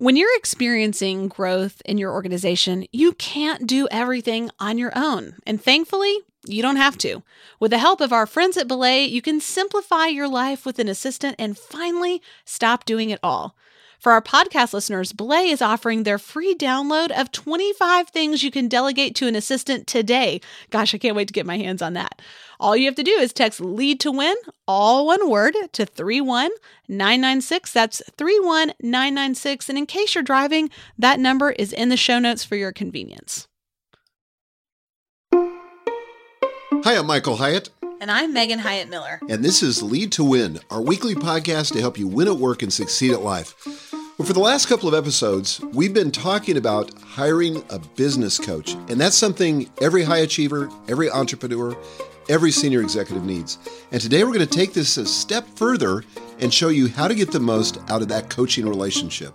When you're experiencing growth in your organization, you can't do everything on your own. And thankfully, you don't have to. With the help of our friends at Belay, you can simplify your life with an assistant and finally stop doing it all. For our podcast listeners, Belay is offering their free download of 25 things you can delegate to an assistant today. Gosh, I can't wait to get my hands on that. All you have to do is text lead to win, all one word, to 31996. That's 31996. And in case you're driving, that number is in the show notes for your convenience. Hi, I'm Michael Hyatt. And I'm Megan Hyatt Miller. And this is Lead to Win, our weekly podcast to help you win at work and succeed at life. Well, for the last couple of episodes, we've been talking about hiring a business coach. And that's something every high achiever, every entrepreneur, every senior executive needs. And today we're going to take this a step further and show you how to get the most out of that coaching relationship.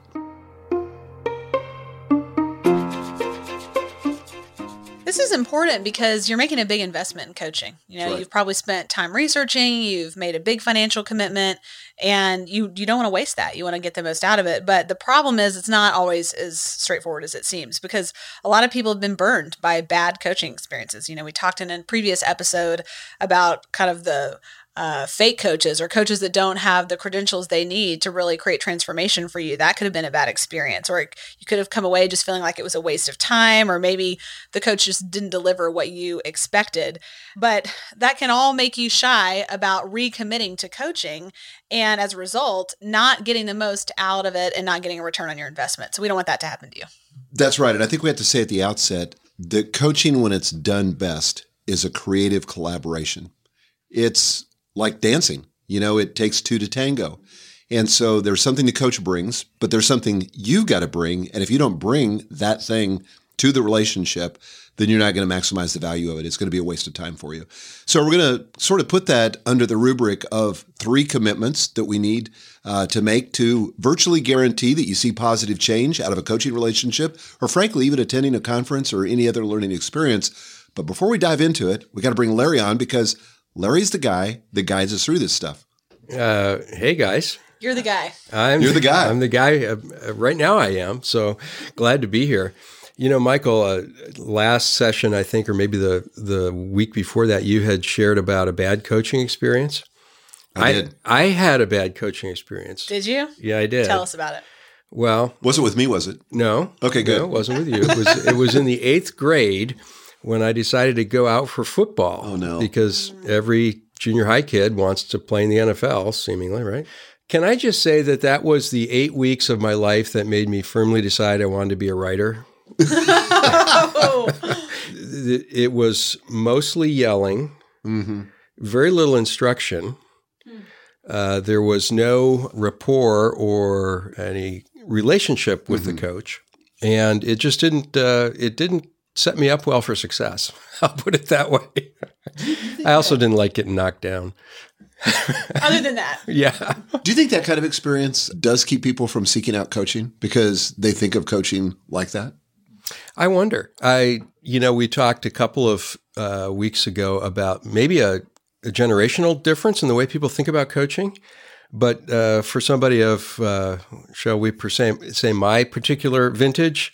This is important because you're making a big investment in coaching. You know, right. you've probably spent time researching, you've made a big financial commitment, and you you don't want to waste that. You want to get the most out of it. But the problem is it's not always as straightforward as it seems because a lot of people have been burned by bad coaching experiences. You know, we talked in a previous episode about kind of the uh, fake coaches or coaches that don't have the credentials they need to really create transformation for you. That could have been a bad experience, or you could have come away just feeling like it was a waste of time, or maybe the coach just didn't deliver what you expected. But that can all make you shy about recommitting to coaching. And as a result, not getting the most out of it and not getting a return on your investment. So we don't want that to happen to you. That's right. And I think we have to say at the outset that coaching, when it's done best, is a creative collaboration. It's like dancing. You know, it takes two to tango. And so there's something the coach brings, but there's something you've got to bring. And if you don't bring that thing to the relationship, then you're not going to maximize the value of it. It's going to be a waste of time for you. So we're going to sort of put that under the rubric of three commitments that we need uh, to make to virtually guarantee that you see positive change out of a coaching relationship, or frankly, even attending a conference or any other learning experience. But before we dive into it, we got to bring Larry on because Larry's the guy that guides us through this stuff. Uh, hey guys. You're the guy. I'm You're the guy. I'm the guy. Uh, right now, I am. So glad to be here. You know, Michael, uh, last session, I think, or maybe the the week before that, you had shared about a bad coaching experience. I, I did. I had a bad coaching experience. Did you? Yeah, I did. Tell us about it. Well, was it with me? Was it? No. Okay, good. No, it wasn't with you. It was. it was in the eighth grade when I decided to go out for football. Oh, no. Because every junior high kid wants to play in the NFL, seemingly, right? Can I just say that that was the eight weeks of my life that made me firmly decide I wanted to be a writer? it was mostly yelling, mm-hmm. very little instruction. Uh, there was no rapport or any relationship with mm-hmm. the coach, and it just didn't. Uh, it didn't set me up well for success. I'll put it that way. I also didn't like getting knocked down. Other than that. yeah. Do you think that kind of experience does keep people from seeking out coaching because they think of coaching like that? I wonder. I, you know, we talked a couple of uh, weeks ago about maybe a, a, generational difference in the way people think about coaching. But uh, for somebody of, uh, shall we say, say my particular vintage,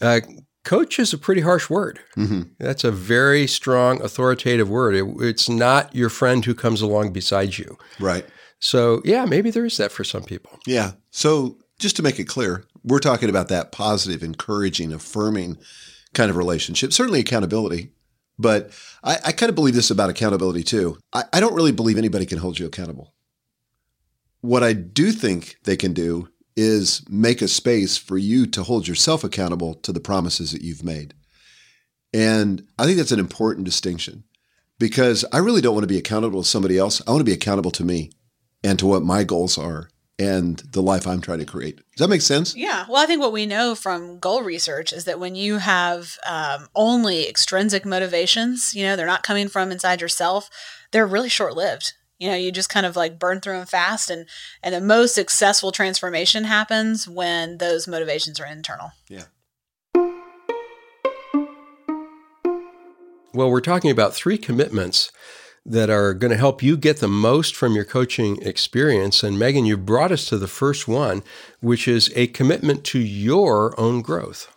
uh, coach is a pretty harsh word. Mm-hmm. That's a very strong, authoritative word. It, it's not your friend who comes along beside you. Right. So, yeah, maybe there is that for some people. Yeah. So, just to make it clear, we're talking about that positive, encouraging, affirming kind of relationship, certainly accountability. But I, I kind of believe this about accountability too. I, I don't really believe anybody can hold you accountable. What I do think they can do is make a space for you to hold yourself accountable to the promises that you've made. And I think that's an important distinction because I really don't want to be accountable to somebody else. I want to be accountable to me and to what my goals are and the life I'm trying to create. Does that make sense? Yeah. Well, I think what we know from goal research is that when you have um, only extrinsic motivations, you know, they're not coming from inside yourself, they're really short lived. You know, you just kind of like burn through them fast, and and the most successful transformation happens when those motivations are internal. Yeah. Well, we're talking about three commitments that are going to help you get the most from your coaching experience. And Megan, you brought us to the first one, which is a commitment to your own growth.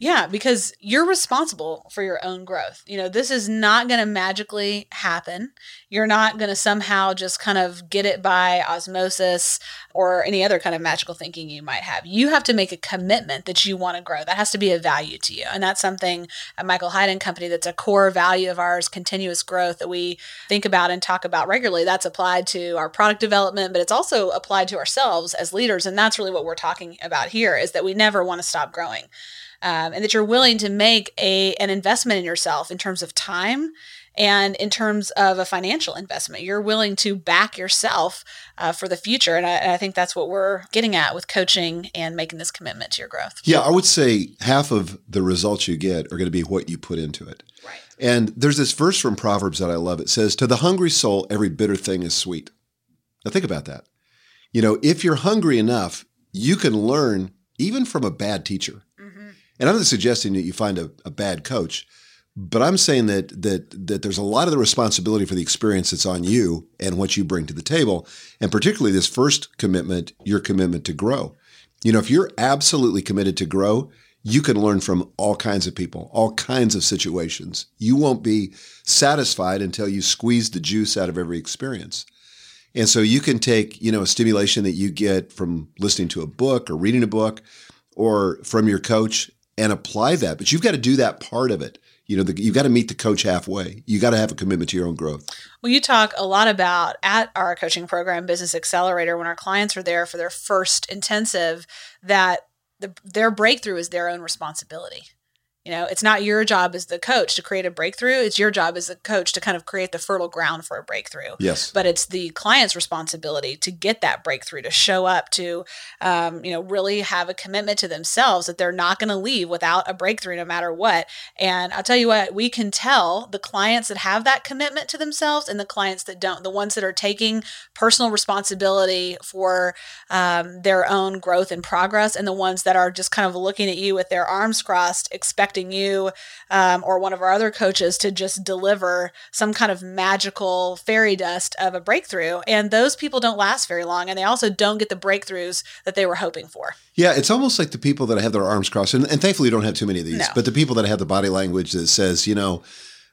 Yeah, because you're responsible for your own growth. You know, this is not going to magically happen. You're not going to somehow just kind of get it by osmosis or any other kind of magical thinking you might have. You have to make a commitment that you want to grow. That has to be a value to you. And that's something at Michael Hyatt and Company that's a core value of ours, continuous growth that we think about and talk about regularly. That's applied to our product development, but it's also applied to ourselves as leaders. And that's really what we're talking about here is that we never want to stop growing um, and that you're willing to make a an investment in yourself in terms of time and in terms of a financial investment. You're willing to back yourself uh, for the future. And I, and I, think that's what we're getting at with coaching and making this commitment to your growth. Yeah i would say half of the results you get are going to be what you put into it. Right. And there's this verse from proverbs that i love. It says to the hungry soul every bitter thing is sweet. Now think about that. You know if you're hungry enough you can learn even from a bad teacher and I'm not suggesting that you find a, a bad coach, but I'm saying that that that there's a lot of the responsibility for the experience that's on you and what you bring to the table, and particularly this first commitment, your commitment to grow. You know, if you're absolutely committed to grow, you can learn from all kinds of people, all kinds of situations. You won't be satisfied until you squeeze the juice out of every experience. And so you can take, you know, a stimulation that you get from listening to a book or reading a book or from your coach and apply that. But you've got to do that part of it. You know, the, you've got to meet the coach halfway. You got to have a commitment to your own growth. Well, you talk a lot about at our coaching program, Business Accelerator, when our clients are there for their first intensive, that the, their breakthrough is their own responsibility. You know, it's not your job as the coach to create a breakthrough. It's your job as the coach to kind of create the fertile ground for a breakthrough. Yes. But it's the client's responsibility to get that breakthrough, to show up, to, um, you know, really have a commitment to themselves that they're not going to leave without a breakthrough no matter what. And I'll tell you what, we can tell the clients that have that commitment to themselves and the clients that don't, the ones that are taking personal responsibility for um, their own growth and progress, and the ones that are just kind of looking at you with their arms crossed, expecting you um, or one of our other coaches to just deliver some kind of magical fairy dust of a breakthrough. And those people don't last very long. And they also don't get the breakthroughs that they were hoping for. Yeah, it's almost like the people that have their arms crossed. And, and thankfully, you don't have too many of these, no. but the people that have the body language that says, you know,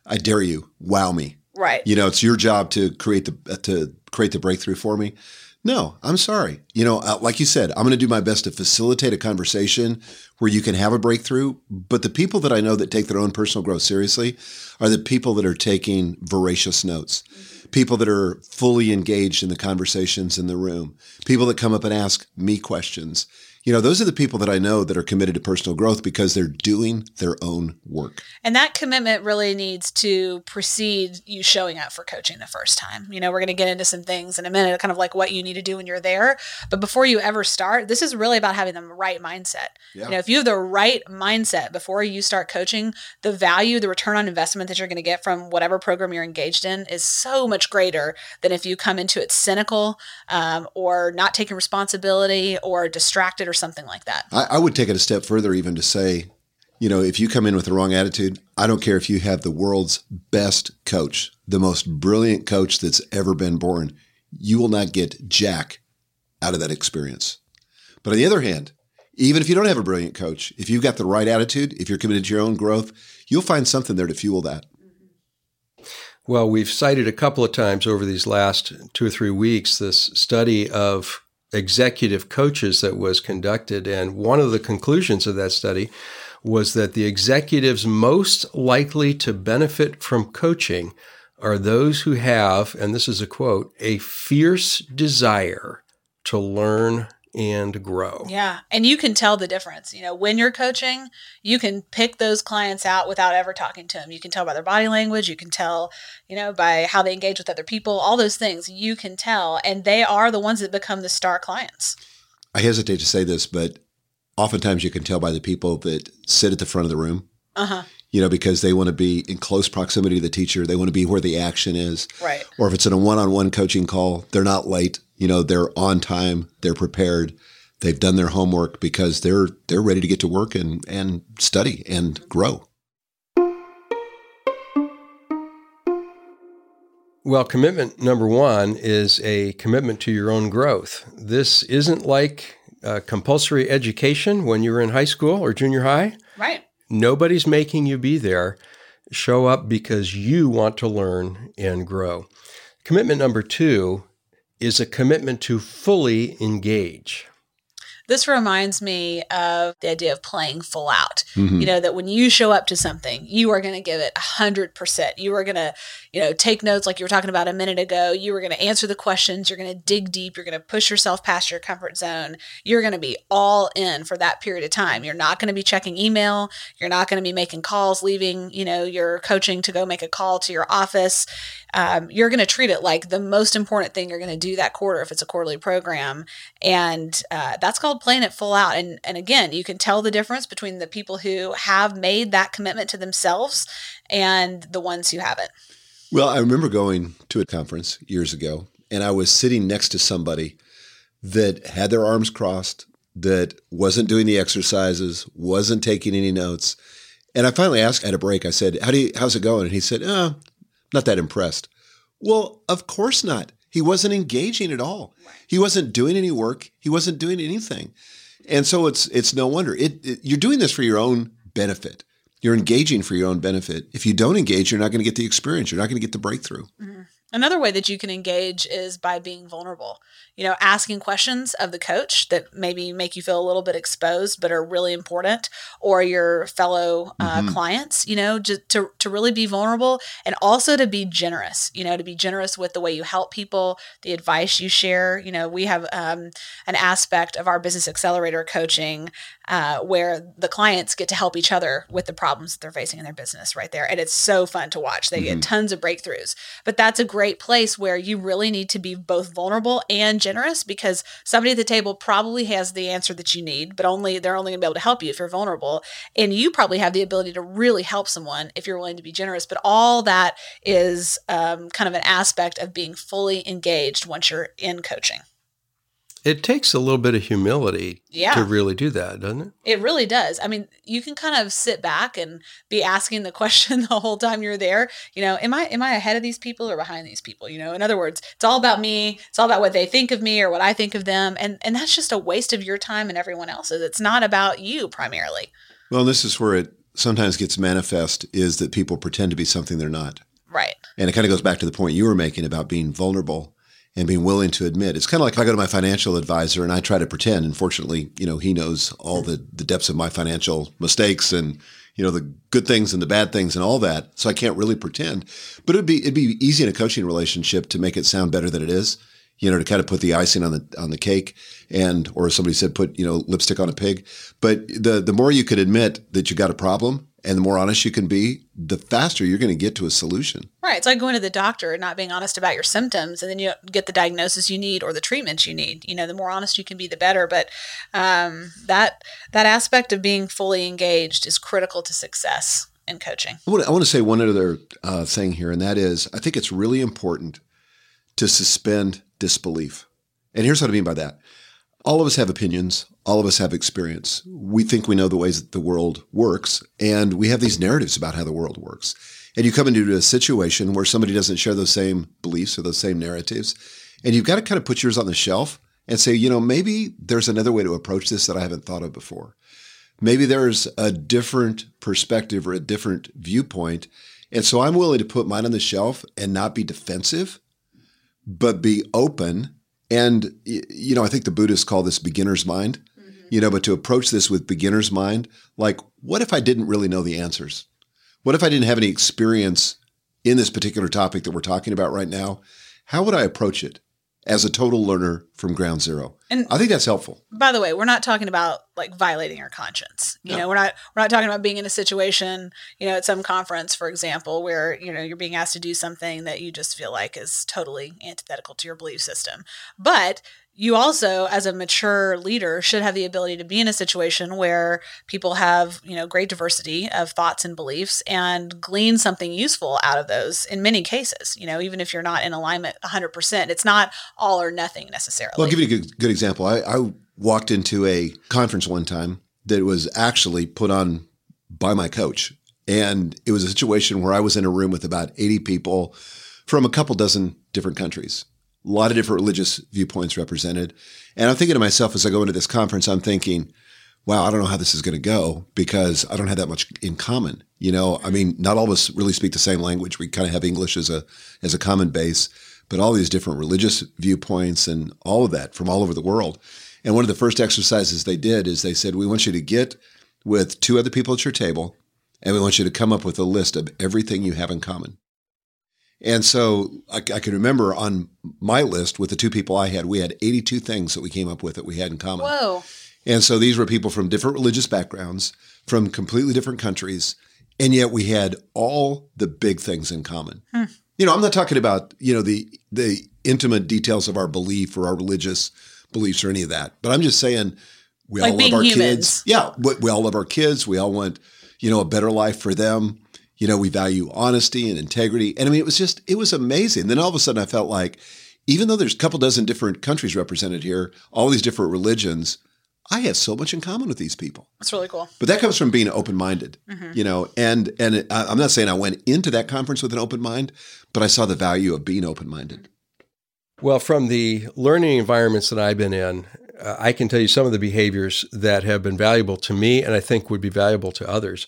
I dare you, wow me. Right. You know, it's your job to create the to create the breakthrough for me. No, I'm sorry. You know, uh, like you said, I'm going to do my best to facilitate a conversation where you can have a breakthrough. But the people that I know that take their own personal growth seriously are the people that are taking voracious notes, mm-hmm. people that are fully engaged in the conversations in the room, people that come up and ask me questions, you know, those are the people that I know that are committed to personal growth because they're doing their own work. And that commitment really needs to precede you showing up for coaching the first time. You know, we're going to get into some things in a minute, kind of like what you need to do when you're there. But before you ever start, this is really about having the right mindset. Yeah. You know, if you have the right mindset before you start coaching, the value, the return on investment that you're going to get from whatever program you're engaged in is so much greater than if you come into it cynical um, or not taking responsibility or distracted or something like that. I, I would take it a step further, even to say, you know, if you come in with the wrong attitude, I don't care if you have the world's best coach, the most brilliant coach that's ever been born, you will not get jack out of that experience. But on the other hand, even if you don't have a brilliant coach, if you've got the right attitude, if you're committed to your own growth, you'll find something there to fuel that. Well, we've cited a couple of times over these last two or three weeks this study of executive coaches that was conducted. And one of the conclusions of that study was that the executives most likely to benefit from coaching are those who have, and this is a quote, a fierce desire to learn and grow. Yeah. And you can tell the difference. You know, when you're coaching, you can pick those clients out without ever talking to them. You can tell by their body language, you can tell, you know, by how they engage with other people, all those things you can tell. And they are the ones that become the star clients. I hesitate to say this, but oftentimes you can tell by the people that sit at the front of the room. Uh-huh you know, because they want to be in close proximity to the teacher. They want to be where the action is. Right. Or if it's in a one on one coaching call, they're not late you know they're on time they're prepared they've done their homework because they're they're ready to get to work and and study and grow Well, commitment number one is a commitment to your own growth. This isn't like uh, compulsory education when you were in high school or junior high. Right. Nobody's making you be there. Show up because you want to learn and grow. Commitment number two is a commitment to fully engage. This reminds me of the idea of playing full out. Mm-hmm. You know, that when you show up to something, you are going to give it 100%. You are going to, you know, take notes like you were talking about a minute ago. You are going to answer the questions. You're going to dig deep. You're going to push yourself past your comfort zone. You're going to be all in for that period of time. You're not going to be checking email. You're not going to be making calls, leaving, you know, your coaching to go make a call to your office. Um, you're going to treat it like the most important thing you're going to do that quarter if it's a quarterly program. And uh, that's called playing it full out. And and again, you can tell the difference between the people who have made that commitment to themselves and the ones who haven't. Well, I remember going to a conference years ago, and I was sitting next to somebody that had their arms crossed, that wasn't doing the exercises, wasn't taking any notes. And I finally asked at a break, I said, How do you, how's it going? And he said, Oh, not that impressed. Well, of course not. He wasn't engaging at all. He wasn't doing any work. He wasn't doing anything. And so it's it's no wonder. It, it, you're doing this for your own benefit. You're engaging for your own benefit. If you don't engage, you're not going to get the experience. You're not going to get the breakthrough. Mm-hmm. Another way that you can engage is by being vulnerable. You know, asking questions of the coach that maybe make you feel a little bit exposed but are really important, or your fellow uh, mm-hmm. clients, you know, just to, to really be vulnerable and also to be generous, you know, to be generous with the way you help people, the advice you share. You know, we have um, an aspect of our business accelerator coaching uh, where the clients get to help each other with the problems that they're facing in their business right there. And it's so fun to watch. They mm-hmm. get tons of breakthroughs. But that's a great place where you really need to be both vulnerable and generous because somebody at the table probably has the answer that you need, but only they're only going to be able to help you if you're vulnerable. And you probably have the ability to really help someone if you're willing to be generous. But all that is um, kind of an aspect of being fully engaged once you're in coaching. It takes a little bit of humility yeah. to really do that, doesn't it? It really does. I mean, you can kind of sit back and be asking the question the whole time you're there. You know, am I am I ahead of these people or behind these people? You know, in other words, it's all about me. It's all about what they think of me or what I think of them, and and that's just a waste of your time and everyone else's. It's not about you primarily. Well, this is where it sometimes gets manifest is that people pretend to be something they're not. Right. And it kind of goes back to the point you were making about being vulnerable and being willing to admit. It's kind of like I go to my financial advisor and I try to pretend. And fortunately, you know, he knows all the, the depths of my financial mistakes and, you know, the good things and the bad things and all that. So I can't really pretend. But it'd be it'd be easy in a coaching relationship to make it sound better than it is. You know, to kind of put the icing on the on the cake and or somebody said put, you know, lipstick on a pig. But the the more you could admit that you got a problem and the more honest you can be, the faster you're going to get to a solution. Right. It's like going to the doctor and not being honest about your symptoms, and then you get the diagnosis you need or the treatments you need. You know, the more honest you can be, the better. But um, that that aspect of being fully engaged is critical to success in coaching. I want to, I want to say one other uh, thing here, and that is, I think it's really important to suspend disbelief. And here's what I mean by that all of us have opinions. All of us have experience. We think we know the ways that the world works, and we have these narratives about how the world works. And you come into a situation where somebody doesn't share those same beliefs or those same narratives, and you've got to kind of put yours on the shelf and say, you know, maybe there's another way to approach this that I haven't thought of before. Maybe there's a different perspective or a different viewpoint. And so I'm willing to put mine on the shelf and not be defensive, but be open and, you know, I think the Buddhists call this beginner's mind, mm-hmm. you know, but to approach this with beginner's mind, like, what if I didn't really know the answers? What if I didn't have any experience in this particular topic that we're talking about right now? How would I approach it? as a total learner from ground zero. And I think that's helpful. By the way, we're not talking about like violating your conscience. You no. know, we're not we're not talking about being in a situation, you know, at some conference, for example, where, you know, you're being asked to do something that you just feel like is totally antithetical to your belief system. But you also as a mature leader should have the ability to be in a situation where people have you know great diversity of thoughts and beliefs and glean something useful out of those in many cases you know even if you're not in alignment 100% it's not all or nothing necessarily well i'll give you a good, good example I, I walked into a conference one time that was actually put on by my coach and it was a situation where i was in a room with about 80 people from a couple dozen different countries. A lot of different religious viewpoints represented. And I'm thinking to myself as I go into this conference, I'm thinking, wow, I don't know how this is going to go because I don't have that much in common. You know, I mean, not all of us really speak the same language. We kind of have English as a as a common base, but all these different religious viewpoints and all of that from all over the world. And one of the first exercises they did is they said, we want you to get with two other people at your table, and we want you to come up with a list of everything you have in common. And so I, I, can remember on my list with the two people I had, we had 82 things that we came up with that we had in common. Whoa. And so these were people from different religious backgrounds, from completely different countries, and yet we had all the big things in common. Hmm. You know, I'm not talking about, you know, the the intimate details of our belief or our religious beliefs or any of that, but I'm just saying we like all love our humans. kids. Yeah, we, we all love our kids. We all want, you know, a better life for them. You know, we value honesty and integrity. And I mean, it was just, it was amazing. Then all of a sudden I felt like, even though there's a couple dozen different countries represented here, all these different religions, I have so much in common with these people. That's really cool. But that comes from being open minded, mm-hmm. you know. And and it, I'm not saying I went into that conference with an open mind, but I saw the value of being open minded. Well, from the learning environments that I've been in, uh, I can tell you some of the behaviors that have been valuable to me and I think would be valuable to others.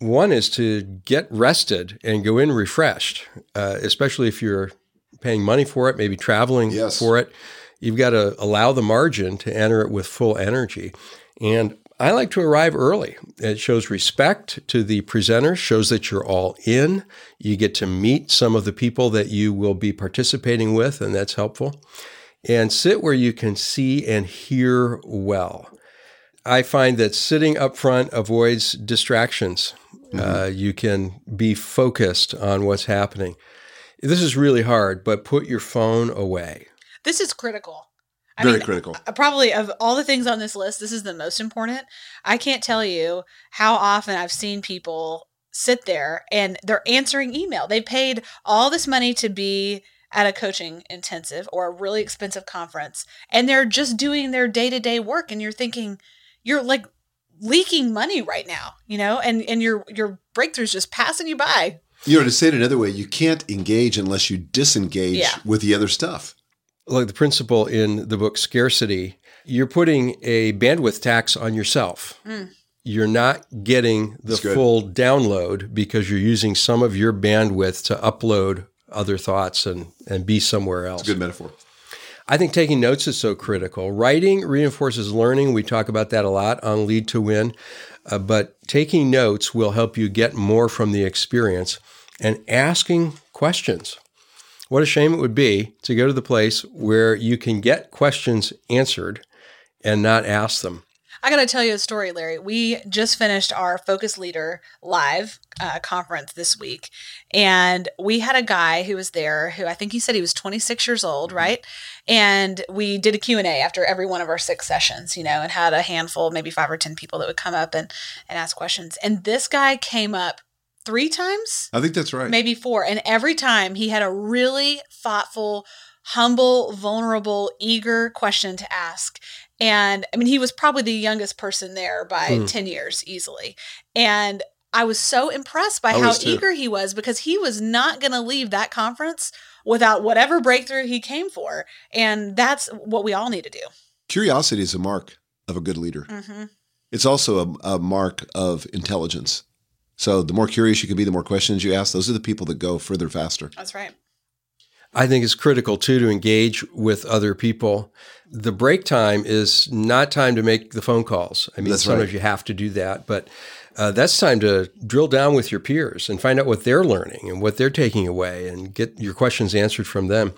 One is to get rested and go in refreshed, uh, especially if you're paying money for it, maybe traveling yes. for it. You've got to allow the margin to enter it with full energy. And I like to arrive early. It shows respect to the presenter, shows that you're all in. You get to meet some of the people that you will be participating with, and that's helpful and sit where you can see and hear well. I find that sitting up front avoids distractions. Mm-hmm. Uh, you can be focused on what's happening. This is really hard, but put your phone away. This is critical. I Very mean, critical. Uh, probably of all the things on this list, this is the most important. I can't tell you how often I've seen people sit there and they're answering email. They paid all this money to be at a coaching intensive or a really expensive conference and they're just doing their day-to-day work and you're thinking you're like leaking money right now you know and and your your breakthroughs just passing you by you know to say it another way you can't engage unless you disengage yeah. with the other stuff like the principle in the book scarcity you're putting a bandwidth tax on yourself mm. you're not getting the full download because you're using some of your bandwidth to upload other thoughts and and be somewhere else. good metaphor. I think taking notes is so critical. Writing reinforces learning. We talk about that a lot on Lead to Win. Uh, but taking notes will help you get more from the experience and asking questions. What a shame it would be to go to the place where you can get questions answered and not ask them. I got to tell you a story, Larry. We just finished our Focus Leader live uh, conference this week, and we had a guy who was there who I think he said he was 26 years old, mm-hmm. right? And we did a Q&A after every one of our six sessions, you know, and had a handful, maybe five or 10 people that would come up and, and ask questions. And this guy came up three times. I think that's right. Maybe four. And every time he had a really thoughtful, humble, vulnerable, eager question to ask. And I mean, he was probably the youngest person there by mm. 10 years easily. And I was so impressed by I how eager he was because he was not going to leave that conference without whatever breakthrough he came for. And that's what we all need to do. Curiosity is a mark of a good leader. Mm-hmm. It's also a, a mark of intelligence. So the more curious you can be, the more questions you ask, those are the people that go further faster. That's right. I think it's critical too to engage with other people. The break time is not time to make the phone calls. I mean, that's sometimes right. you have to do that, but uh, that's time to drill down with your peers and find out what they're learning and what they're taking away and get your questions answered from them.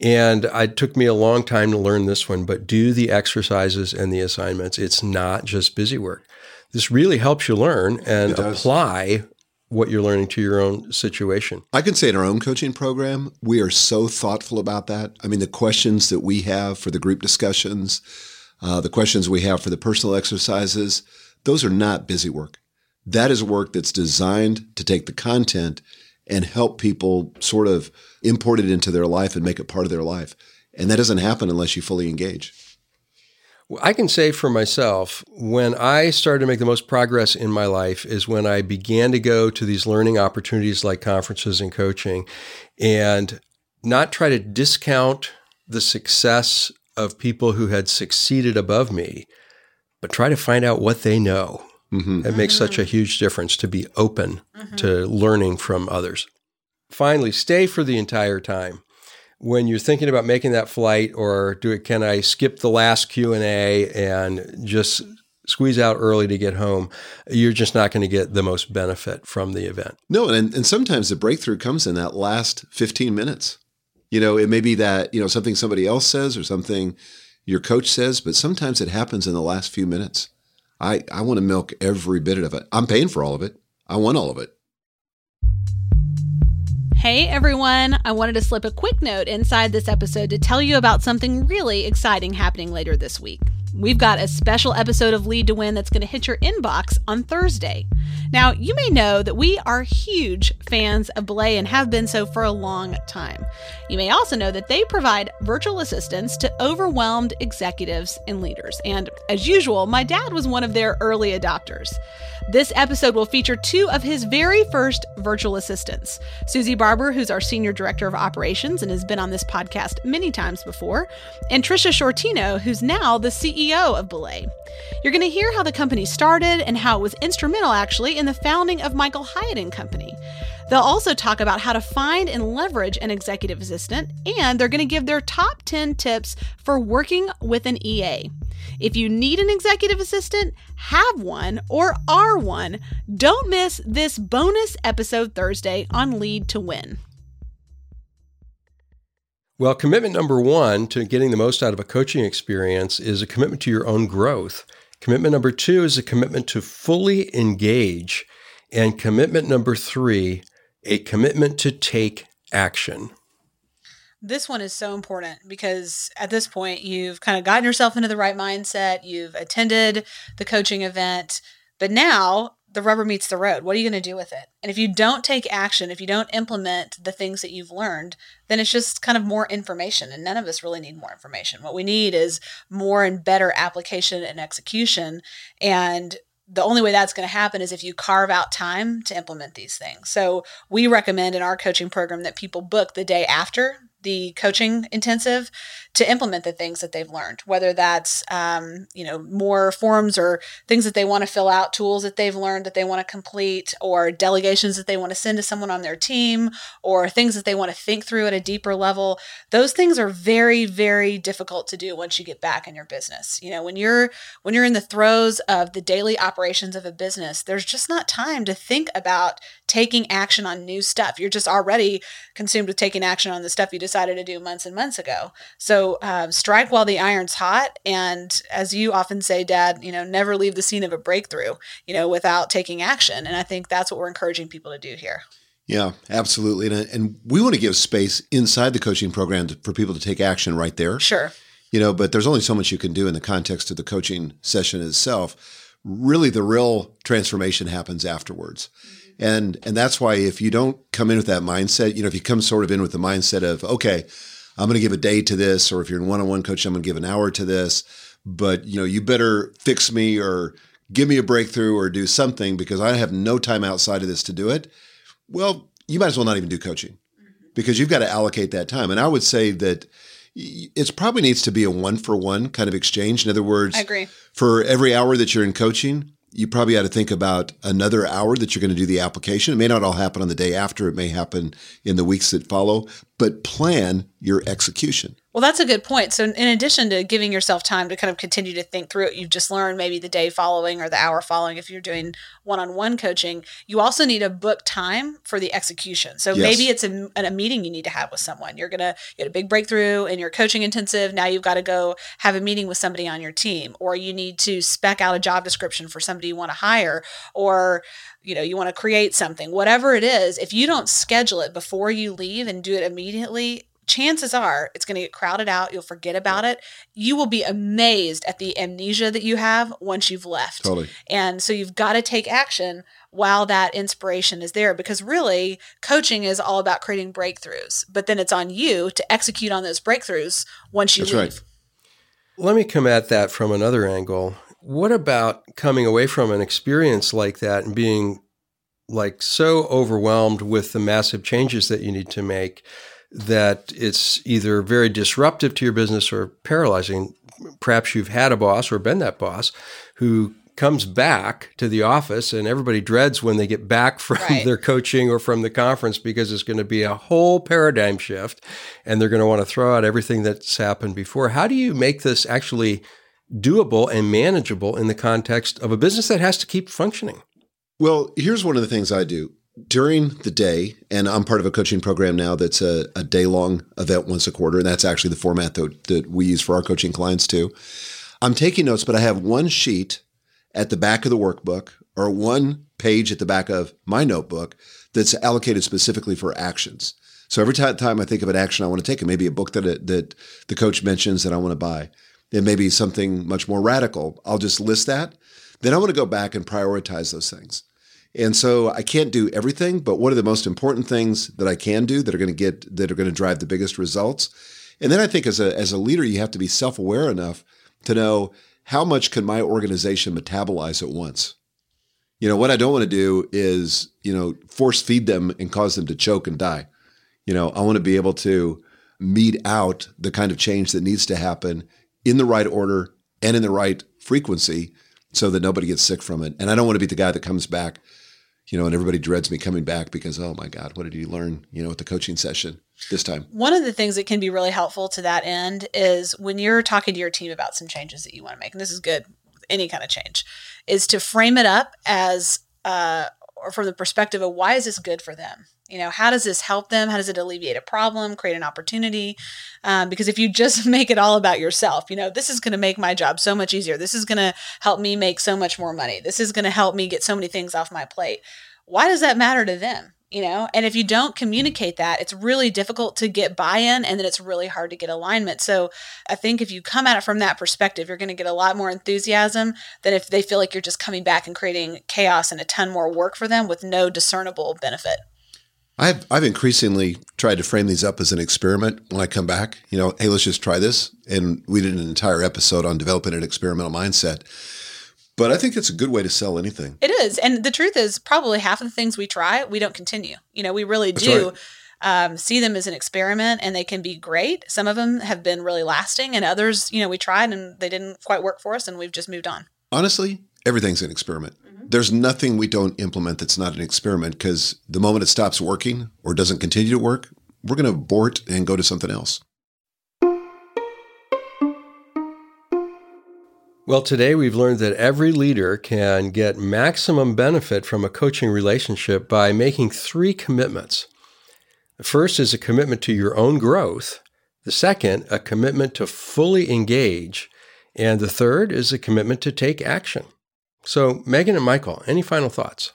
And it took me a long time to learn this one, but do the exercises and the assignments. It's not just busy work. This really helps you learn and apply what you're learning to your own situation. I can say in our own coaching program, we are so thoughtful about that. I mean, the questions that we have for the group discussions, uh, the questions we have for the personal exercises, those are not busy work. That is work that's designed to take the content and help people sort of import it into their life and make it part of their life. And that doesn't happen unless you fully engage. I can say for myself, when I started to make the most progress in my life is when I began to go to these learning opportunities like conferences and coaching and not try to discount the success of people who had succeeded above me, but try to find out what they know. Mm-hmm. It makes such a huge difference to be open mm-hmm. to learning from others. Finally, stay for the entire time when you're thinking about making that flight or do it can I skip the last Q&A and just squeeze out early to get home, you're just not going to get the most benefit from the event. No, and, and sometimes the breakthrough comes in that last 15 minutes. You know, it may be that, you know, something somebody else says or something your coach says, but sometimes it happens in the last few minutes. I, I want to milk every bit of it. I'm paying for all of it. I want all of it. Hey everyone, I wanted to slip a quick note inside this episode to tell you about something really exciting happening later this week. We've got a special episode of Lead to Win that's going to hit your inbox on Thursday. Now, you may know that we are huge fans of Belay and have been so for a long time. You may also know that they provide virtual assistants to overwhelmed executives and leaders. And as usual, my dad was one of their early adopters. This episode will feature two of his very first virtual assistants Susie Barber, who's our Senior Director of Operations and has been on this podcast many times before, and Tricia Sciortino, who's now the CEO of Belay. You're going to hear how the company started and how it was instrumental, actually, in the founding of Michael Hyatt and Company. They'll also talk about how to find and leverage an executive assistant, and they're going to give their top 10 tips for working with an EA. If you need an executive assistant, have one, or are one, don't miss this bonus episode Thursday on Lead to Win. Well, commitment number one to getting the most out of a coaching experience is a commitment to your own growth. Commitment number two is a commitment to fully engage. And commitment number three, a commitment to take action. This one is so important because at this point, you've kind of gotten yourself into the right mindset. You've attended the coaching event, but now the rubber meets the road. What are you going to do with it? And if you don't take action, if you don't implement the things that you've learned, then it's just kind of more information. And none of us really need more information. What we need is more and better application and execution. And the only way that's going to happen is if you carve out time to implement these things. So we recommend in our coaching program that people book the day after the coaching intensive to implement the things that they've learned, whether that's um, you know more forms or things that they want to fill out, tools that they've learned that they want to complete, or delegations that they want to send to someone on their team, or things that they want to think through at a deeper level. Those things are very very difficult to do once you get back in your business. You know when you're when you're in the throes of the daily operations of a business, there's just not time to think about taking action on new stuff. You're just already consumed with taking action on the stuff you decided to do months and months ago. So uh, strike while the iron's hot. And as you often say, Dad, you know, never leave the scene of a breakthrough, you know, without taking action. And I think that's what we're encouraging people to do here. Yeah, absolutely. And, and we want to give space inside the coaching program to, for people to take action right there. Sure. You know, but there's only so much you can do in the context of the coaching session itself. Really, the real transformation happens afterwards. Mm-hmm and and that's why if you don't come in with that mindset, you know, if you come sort of in with the mindset of, okay, I'm going to give a day to this, or if you're in one-on-one coaching, I'm going to give an hour to this, but you know, you better fix me or give me a breakthrough or do something because I have no time outside of this to do it. Well, you might as well not even do coaching mm-hmm. because you've got to allocate that time. And I would say that it probably needs to be a one for one kind of exchange. In other words, I agree. For every hour that you're in coaching, you probably ought to think about another hour that you're going to do the application. It may not all happen on the day after, it may happen in the weeks that follow, but plan your execution. Well, that's a good point. So, in addition to giving yourself time to kind of continue to think through it, you've just learned, maybe the day following or the hour following, if you're doing one on one coaching, you also need to book time for the execution. So, yes. maybe it's a, a, meeting you need to have with someone. You're going to get a big breakthrough in your coaching intensive. Now you've got to go have a meeting with somebody on your team, or you need to spec out a job description for somebody you want to hire, or you know you want to create something whatever it is if you don't schedule it before you leave and do it immediately chances are it's going to get crowded out. You'll forget about it. You will be amazed at the amnesia that you have once you've left. Totally. And so you've got to take action while that inspiration is there because really coaching is all about creating breakthroughs. But then it's on you to execute on those breakthroughs once you That's leave. Right. Let me come at that from another angle. What about coming away from an experience like that and being like so overwhelmed with the massive changes that you need to make that it's either very disruptive to your business or paralyzing? Perhaps you've had a boss or been that boss who comes back to the office and everybody dreads when they get back from right. their coaching or from the conference because it's going to be a whole paradigm shift and they're going to want to throw out everything that's happened before. How do you make this actually doable and manageable in the context of a business that has to keep functioning? Well, here's one of the things I do during the day, and I'm part of a coaching program now that's a, a day long event once a quarter, and that's actually the format that, that we use for our coaching clients too. I'm taking notes, but I have one sheet at the back of the workbook or one page at the back of my notebook that's allocated specifically for actions. So every time I think of an action I want to take, it may be a book that it, that the coach mentions that I want to buy. It may be something much more radical. I'll just list that. Then I want to go back and prioritize those things. And so I can't do everything, but what are the most important things that I can do that are going to get that are going to drive the biggest results? And then I think as a as a leader, you have to be self-aware enough to know how much can my organization metabolize at once? You know, what I don't want to do is, you know, force feed them and cause them to choke and die. You know, I want to be able to mete out the kind of change that needs to happen in the right order and in the right frequency so that nobody gets sick from it. And I don't want to be the guy that comes back, you know, and everybody dreads me coming back because, oh my God, what did you learn, you know, at the coaching session? this time. One of the things that can be really helpful to that end is when you're talking to your team about some changes that you want to make, and this is good any kind of change, is to frame it up as uh, or from the perspective of why is this good for them? You know, how does this help them? How does it alleviate a problem, create an opportunity? Um, because if you just make it all about yourself, you know, this is going to make my job so much easier. This is going to help me make so much more money. This is going to help me get so many things off my plate. Why does that matter to them? you know and if you don't communicate that it's really difficult to get buy-in and then it's really hard to get alignment so i think if you come at it from that perspective you're going to get a lot more enthusiasm than if they feel like you're just coming back and creating chaos and a ton more work for them with no discernible benefit I've, I've increasingly tried to frame these up as an experiment when I come back. You know, hey, let's just try this. And we did an entire episode on developing an experimental mindset. But I think it's a good way to sell anything. It is. And the truth is, probably half of the things we try, we don't continue. You know, we really do. Right. Um, see them as an experiment and they can be great. Some of them have been really lasting, and others, you know, we tried and they didn't quite work for us and we've just moved on. Honestly, everything's an experiment. There's nothing we don't implement that's not an experiment because the moment it stops working or doesn't continue to work, we're going to abort and go to something else. Well, today we've learned that every leader can get maximum benefit from a coaching relationship by making three commitments. The first is a commitment to your own growth. The second, a commitment to fully engage. And the third is a commitment to take action. So, Megan and Michael, any final thoughts?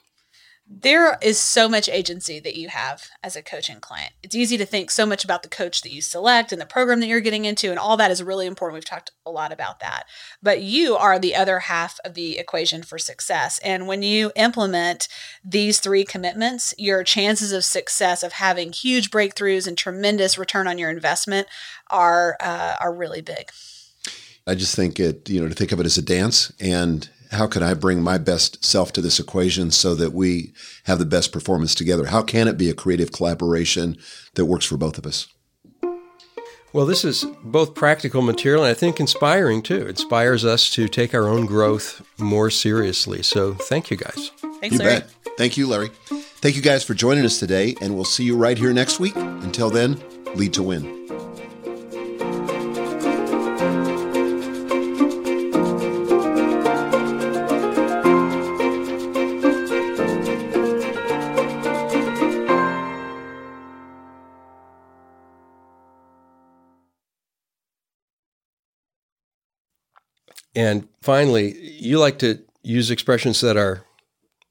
there is so much agency that you have as a coaching client. It's easy to think so much about the coach that you select and the program that you're getting into, and all that is really important. We've talked a lot about that. But you are the other half of the equation for success. And when you implement these three commitments, your chances of success of having huge breakthroughs and tremendous return on your investment are uh, are really big. I just think it, you know, to think of it as a dance and how can I bring my best self to this equation so that we have the best performance together? How can it be a creative collaboration that works for both of us? Well, this is both practical material and I think inspiring too. It inspires us to take our own growth more seriously. So thank you guys. Thanks, you Larry. bet. Thank you, Larry. Thank you guys for joining us today, and we'll see you right here next week. Until then, lead to win. And finally, you like to use expressions that are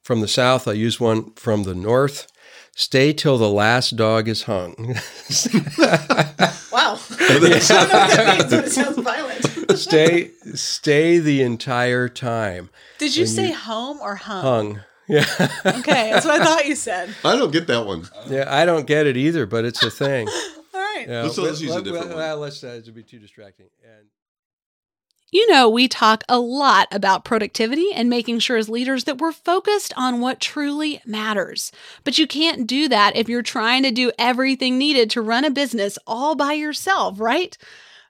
from the South. I use one from the North. Stay till the last dog is hung. wow. it sounds violent. stay, stay the entire time. Did you when say you, home or hung? Hung. Yeah. okay, that's what I thought you said. I don't get that one. Yeah, I don't get it either, but it's a thing. All right. Yeah, let's, let's use a different well, one. Well, let's uh, it be too distracting. And You know, we talk a lot about productivity and making sure as leaders that we're focused on what truly matters. But you can't do that if you're trying to do everything needed to run a business all by yourself, right?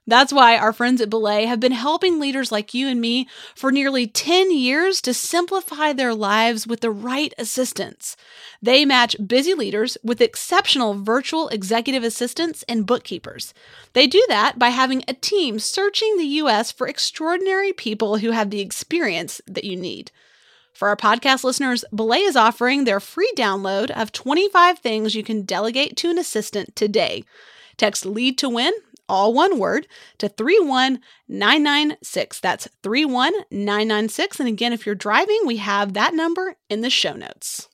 That's why our friends at Belay have been helping leaders like you and me for nearly 10 years to simplify their lives with the right assistance. They match busy leaders with exceptional virtual executive assistants and bookkeepers. They do that by having a team searching the US for extraordinary people who have the experience that you need. For our podcast listeners, Belay is offering their free download of 25 things you can delegate to an assistant today. Text LEAD to WIN all one word, to 31996. That's 31996. And again, if you're driving, we have that number in the show notes.